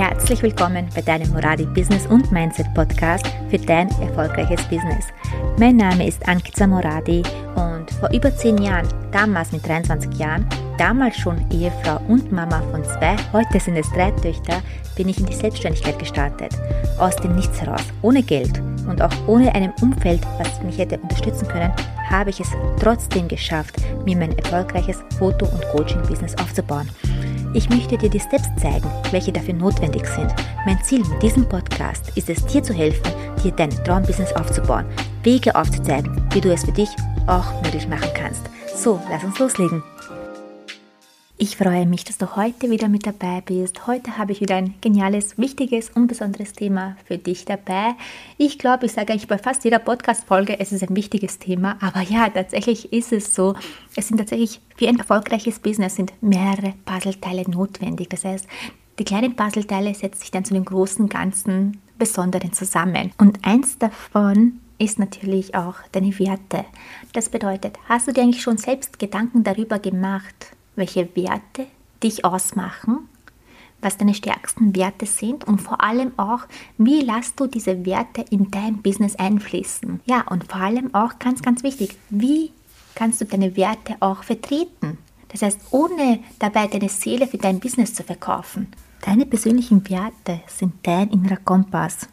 Herzlich willkommen bei deinem Moradi Business und Mindset Podcast für dein erfolgreiches Business. Mein Name ist Ankiza Moradi und vor über zehn Jahren, damals mit 23 Jahren, damals schon Ehefrau und Mama von zwei, heute sind es drei Töchter, bin ich in die Selbstständigkeit gestartet. Aus dem Nichts heraus, ohne Geld und auch ohne einem Umfeld, was mich hätte unterstützen können, habe ich es trotzdem geschafft, mir mein erfolgreiches Foto- und Coaching-Business aufzubauen. Ich möchte dir die Steps zeigen, welche dafür notwendig sind. Mein Ziel mit diesem Podcast ist es, dir zu helfen, dir dein Traumbusiness aufzubauen, Wege aufzuzeigen, wie du es für dich auch möglich machen kannst. So, lass uns loslegen. Ich freue mich, dass du heute wieder mit dabei bist. Heute habe ich wieder ein geniales, wichtiges und besonderes Thema für dich dabei. Ich glaube, ich sage eigentlich bei fast jeder Podcast-Folge, es ist ein wichtiges Thema. Aber ja, tatsächlich ist es so. Es sind tatsächlich für ein erfolgreiches Business sind mehrere Puzzleteile notwendig. Das heißt, die kleinen Puzzleteile setzen sich dann zu dem großen, ganzen, besonderen zusammen. Und eins davon ist natürlich auch deine Werte. Das bedeutet, hast du dir eigentlich schon selbst Gedanken darüber gemacht, welche Werte dich ausmachen, was deine stärksten Werte sind und vor allem auch, wie lässt du diese Werte in dein Business einfließen. Ja, und vor allem auch ganz, ganz wichtig, wie kannst du deine Werte auch vertreten. Das heißt, ohne dabei deine Seele für dein Business zu verkaufen. Deine persönlichen Werte sind dein innerer Kompass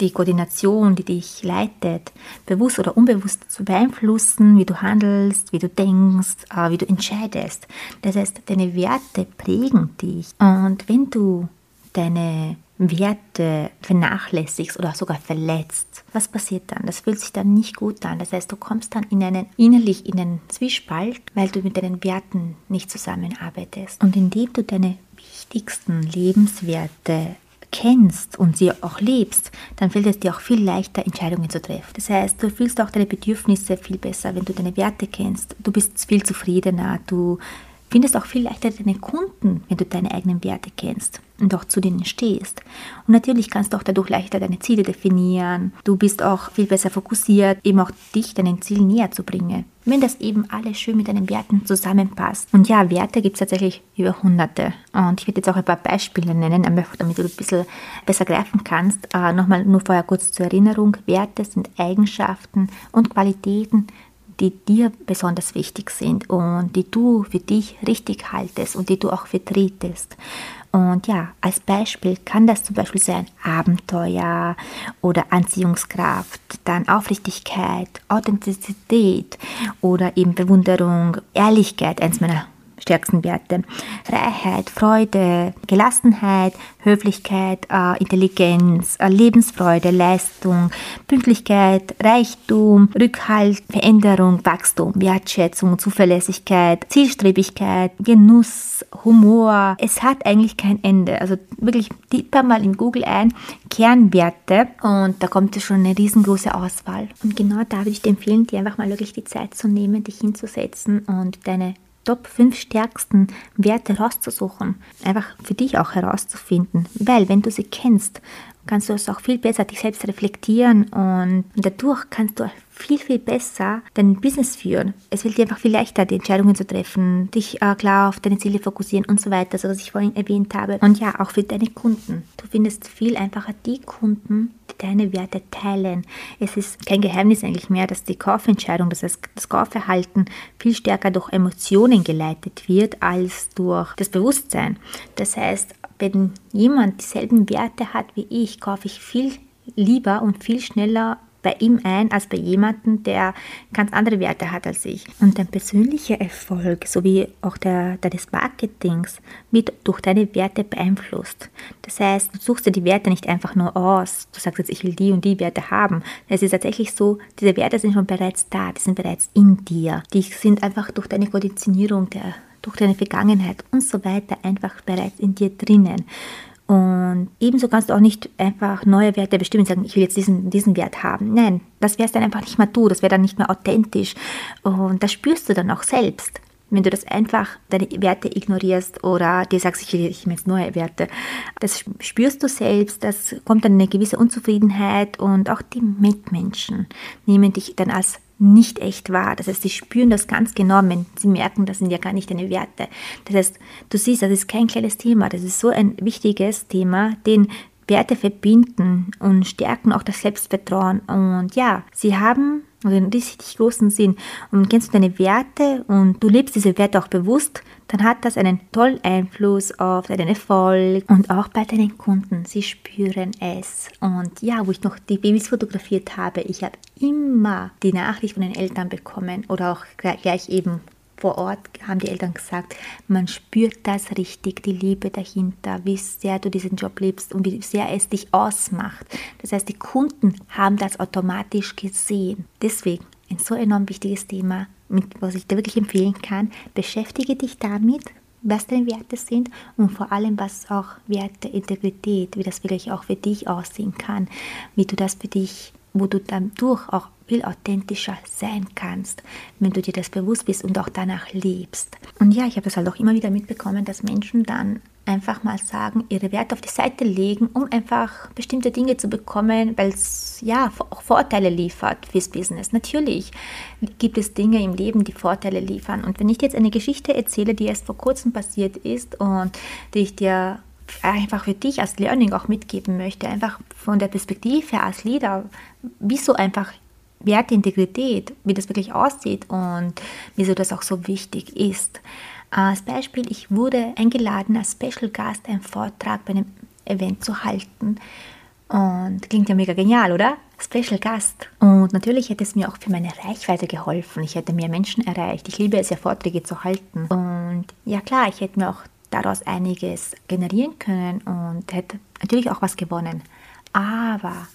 die Koordination, die dich leitet, bewusst oder unbewusst zu beeinflussen, wie du handelst, wie du denkst, äh, wie du entscheidest. Das heißt, deine Werte prägen dich. Und wenn du deine Werte vernachlässigst oder sogar verletzt, was passiert dann? Das fühlt sich dann nicht gut an. Das heißt, du kommst dann in einen innerlich in einen Zwiespalt, weil du mit deinen Werten nicht zusammenarbeitest. Und indem du deine wichtigsten Lebenswerte kennst und sie auch lebst, dann fällt es dir auch viel leichter, Entscheidungen zu treffen. Das heißt, du fühlst auch deine Bedürfnisse viel besser, wenn du deine Werte kennst. Du bist viel zufriedener, du findest auch viel leichter deine Kunden, wenn du deine eigenen Werte kennst und auch zu denen stehst. Und natürlich kannst du auch dadurch leichter deine Ziele definieren. Du bist auch viel besser fokussiert, eben auch dich deinen Zielen näher zu bringen. Wenn das eben alles schön mit deinen Werten zusammenpasst. Und ja, Werte gibt es tatsächlich über hunderte. Und ich werde jetzt auch ein paar Beispiele nennen, damit du ein bisschen besser greifen kannst. Äh, Nochmal nur vorher kurz zur Erinnerung. Werte sind Eigenschaften und Qualitäten, die dir besonders wichtig sind und die du für dich richtig haltest und die du auch vertretest. Und ja, als Beispiel kann das zum Beispiel sein Abenteuer oder Anziehungskraft, dann Aufrichtigkeit, Authentizität oder eben Bewunderung, Ehrlichkeit, eins meiner stärksten Werte. Freiheit, Freude, Gelassenheit, Höflichkeit, äh, Intelligenz, äh, Lebensfreude, Leistung, Pünktlichkeit, Reichtum, Rückhalt, Veränderung, Wachstum, Wertschätzung, Zuverlässigkeit, Zielstrebigkeit, Genuss, Humor. Es hat eigentlich kein Ende. Also wirklich tipp mal in Google ein, Kernwerte und da kommt schon eine riesengroße Auswahl. Und genau da würde ich dir empfehlen, dir einfach mal wirklich die Zeit zu nehmen, dich hinzusetzen und deine Top 5 stärksten Werte rauszusuchen, einfach für dich auch herauszufinden, weil wenn du sie kennst, kannst du es auch viel besser dich selbst reflektieren und dadurch kannst du viel, viel besser dein Business führen. Es fällt dir einfach viel leichter, die Entscheidungen zu treffen, dich äh, klar auf deine Ziele fokussieren und so weiter, so was ich vorhin erwähnt habe. Und ja, auch für deine Kunden. Du findest viel einfacher die Kunden, die deine Werte teilen. Es ist kein Geheimnis eigentlich mehr, dass die Kaufentscheidung, das heißt das Kaufverhalten viel stärker durch Emotionen geleitet wird als durch das Bewusstsein. Das heißt, wenn jemand dieselben Werte hat wie ich, kaufe ich viel lieber und viel schneller bei ihm ein als bei jemandem, der ganz andere Werte hat als ich. Und dein persönlicher Erfolg sowie auch der deines Marketings wird durch deine Werte beeinflusst. Das heißt, du suchst dir die Werte nicht einfach nur aus. Du sagst jetzt, ich will die und die Werte haben. Es ist tatsächlich so, diese Werte sind schon bereits da, die sind bereits in dir. Die sind einfach durch deine Konditionierung der durch deine Vergangenheit und so weiter einfach bereits in dir drinnen. Und ebenso kannst du auch nicht einfach neue Werte bestimmen, sagen, ich will jetzt diesen, diesen Wert haben. Nein, das wärst dann einfach nicht mehr du, das wäre dann nicht mehr authentisch. Und das spürst du dann auch selbst. Wenn du das einfach, deine Werte ignorierst oder dir sagst, ich will, ich will jetzt neue Werte, das spürst du selbst, das kommt dann eine gewisse Unzufriedenheit und auch die Mitmenschen nehmen dich dann als nicht echt wahr. Das heißt, sie spüren das ganz genau, wenn sie merken, das sind ja gar nicht deine Werte. Das heißt, du siehst, das ist kein kleines Thema, das ist so ein wichtiges Thema, den Werte verbinden und stärken auch das Selbstvertrauen. Und ja, sie haben einen richtig großen Sinn. Und kennst du deine Werte und du lebst diese Werte auch bewusst, dann hat das einen tollen Einfluss auf deinen Erfolg und auch bei deinen Kunden. Sie spüren es. Und ja, wo ich noch die Babys fotografiert habe, ich habe immer die Nachricht von den Eltern bekommen oder auch gleich eben vor Ort haben die Eltern gesagt, man spürt das richtig, die Liebe dahinter, wie sehr du diesen Job liebst und wie sehr es dich ausmacht. Das heißt, die Kunden haben das automatisch gesehen. Deswegen ein so enorm wichtiges Thema, was ich dir wirklich empfehlen kann. Beschäftige dich damit, was deine Werte sind und vor allem, was auch Werte Integrität, wie das wirklich auch für dich aussehen kann, wie du das für dich, wo du dann durch auch viel authentischer sein kannst, wenn du dir das bewusst bist und auch danach lebst. Und ja, ich habe das halt auch immer wieder mitbekommen, dass Menschen dann einfach mal sagen, ihre Werte auf die Seite legen, um einfach bestimmte Dinge zu bekommen, weil es ja auch Vorteile liefert fürs Business. Natürlich gibt es Dinge im Leben, die Vorteile liefern. Und wenn ich dir jetzt eine Geschichte erzähle, die erst vor kurzem passiert ist und die ich dir einfach für dich als Learning auch mitgeben möchte, einfach von der Perspektive als Leader, wieso einfach Werteintegrität, wie das wirklich aussieht und wieso das auch so wichtig ist. Als Beispiel, ich wurde eingeladen als Special Gast einen Vortrag bei einem Event zu halten. Und klingt ja mega genial, oder? Special Gast. Und natürlich hätte es mir auch für meine Reichweite geholfen. Ich hätte mehr Menschen erreicht. Ich liebe es ja, Vorträge zu halten. Und ja klar, ich hätte mir auch daraus einiges generieren können und hätte natürlich auch was gewonnen. Aber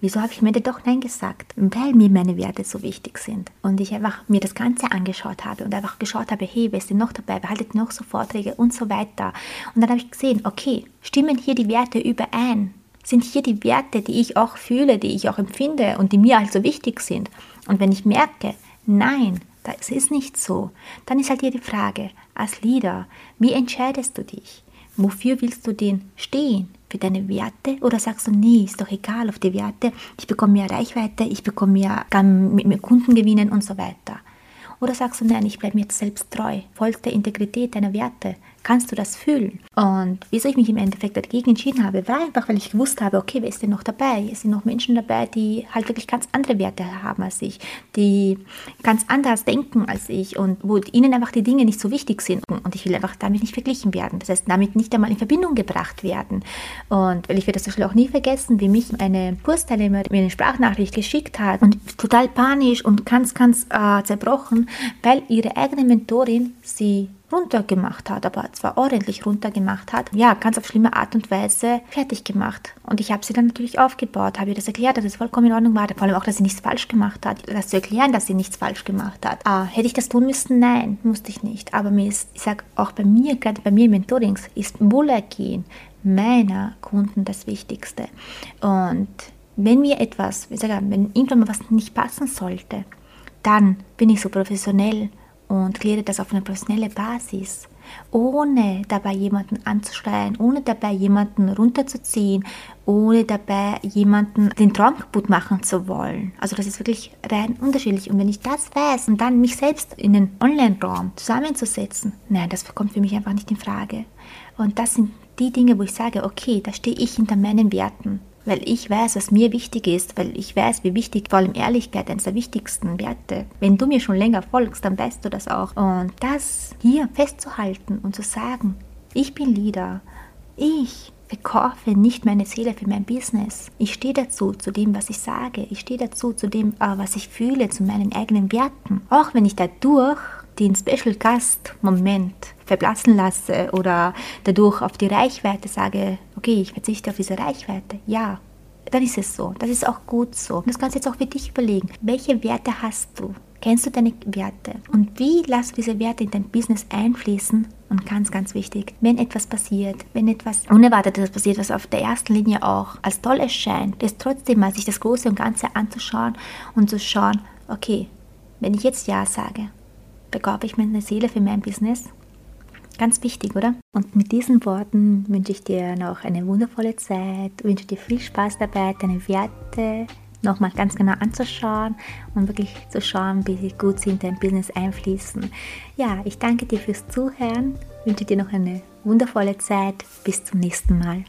Wieso habe ich mir doch Nein gesagt? Weil mir meine Werte so wichtig sind. Und ich einfach mir das Ganze angeschaut habe und einfach geschaut habe, hey, wer ist denn noch dabei? Wer haltet noch so Vorträge und so weiter? Und dann habe ich gesehen, okay, stimmen hier die Werte überein? Sind hier die Werte, die ich auch fühle, die ich auch empfinde und die mir also wichtig sind? Und wenn ich merke, nein, das ist nicht so, dann ist halt hier die Frage, als Leader, wie entscheidest du dich? Wofür willst du denn stehen? Für deine Werte? Oder sagst du, nee, ist doch egal auf die Werte, ich bekomme mehr Reichweite, ich bekomme mehr, kann mit mir Kunden gewinnen und so weiter. Oder sagst du, nein, ich bleibe mir selbst treu, folgt der Integrität deiner Werte, kannst du das fühlen? Und wieso ich mich im Endeffekt dagegen entschieden habe, war einfach, weil ich gewusst habe, okay, wer ist denn noch dabei? Es sind noch Menschen dabei, die halt wirklich ganz andere Werte haben als ich, die ganz anders denken als ich und wo ihnen einfach die Dinge nicht so wichtig sind. Und ich will einfach damit nicht verglichen werden. Das heißt, damit nicht einmal in Verbindung gebracht werden. Und weil ich werde das auch nie vergessen, wie mich eine Kursteilnehmerin mir eine Sprachnachricht geschickt hat und total panisch und ganz, ganz äh, zerbrochen, weil ihre eigene Mentorin sie runtergemacht hat, aber zwar ordentlich runtergemacht hat, ja, ganz auf schlimme Art und Weise fertig gemacht. Und ich habe sie dann natürlich aufgebaut, habe ihr das erklärt, dass es vollkommen in Ordnung war, vor allem auch, dass sie nichts falsch gemacht hat, das zu erklären, dass sie nichts falsch gemacht hat. Ah, hätte ich das tun müssen? Nein, musste ich nicht. Aber mir ist, ich sage auch bei mir, gerade bei mir im Mentorings, ist Wohlergehen meiner Kunden das Wichtigste. Und wenn mir etwas, ich sage, wenn irgendwann mal was nicht passen sollte, dann bin ich so professionell und kläre das auf eine professionelle Basis, ohne dabei jemanden anzuschreien, ohne dabei jemanden runterzuziehen, ohne dabei jemanden den Traum kaputt machen zu wollen. Also das ist wirklich rein unterschiedlich. Und wenn ich das weiß und dann mich selbst in den Online-Raum zusammenzusetzen, nein, das kommt für mich einfach nicht in Frage. Und das sind die Dinge, wo ich sage, okay, da stehe ich hinter meinen Werten weil ich weiß, was mir wichtig ist, weil ich weiß, wie wichtig vor allem Ehrlichkeit eines der wichtigsten Werte. Wenn du mir schon länger folgst, dann weißt du das auch. Und das hier festzuhalten und zu sagen, ich bin Leader, ich verkaufe nicht meine Seele für mein Business. Ich stehe dazu, zu dem, was ich sage. Ich stehe dazu, zu dem, äh, was ich fühle, zu meinen eigenen Werten. Auch wenn ich dadurch den Special Gast Moment verblassen lasse oder dadurch auf die Reichweite sage, okay, ich verzichte auf diese Reichweite, ja, dann ist es so. Das ist auch gut so. das kannst du jetzt auch für dich überlegen. Welche Werte hast du? Kennst du deine Werte? Und wie lässt du diese Werte in dein Business einfließen? Und ganz, ganz wichtig, wenn etwas passiert, wenn etwas Unerwartetes passiert, was auf der ersten Linie auch als toll erscheint, ist trotzdem mal sich das Große und Ganze anzuschauen und zu schauen, okay, wenn ich jetzt Ja sage, begab ich meine Seele für mein Business? Ganz wichtig, oder? Und mit diesen Worten wünsche ich dir noch eine wundervolle Zeit, wünsche dir viel Spaß dabei, deine Werte nochmal ganz genau anzuschauen und wirklich zu schauen, wie gut sie in dein Business einfließen. Ja, ich danke dir fürs Zuhören, wünsche dir noch eine wundervolle Zeit. Bis zum nächsten Mal.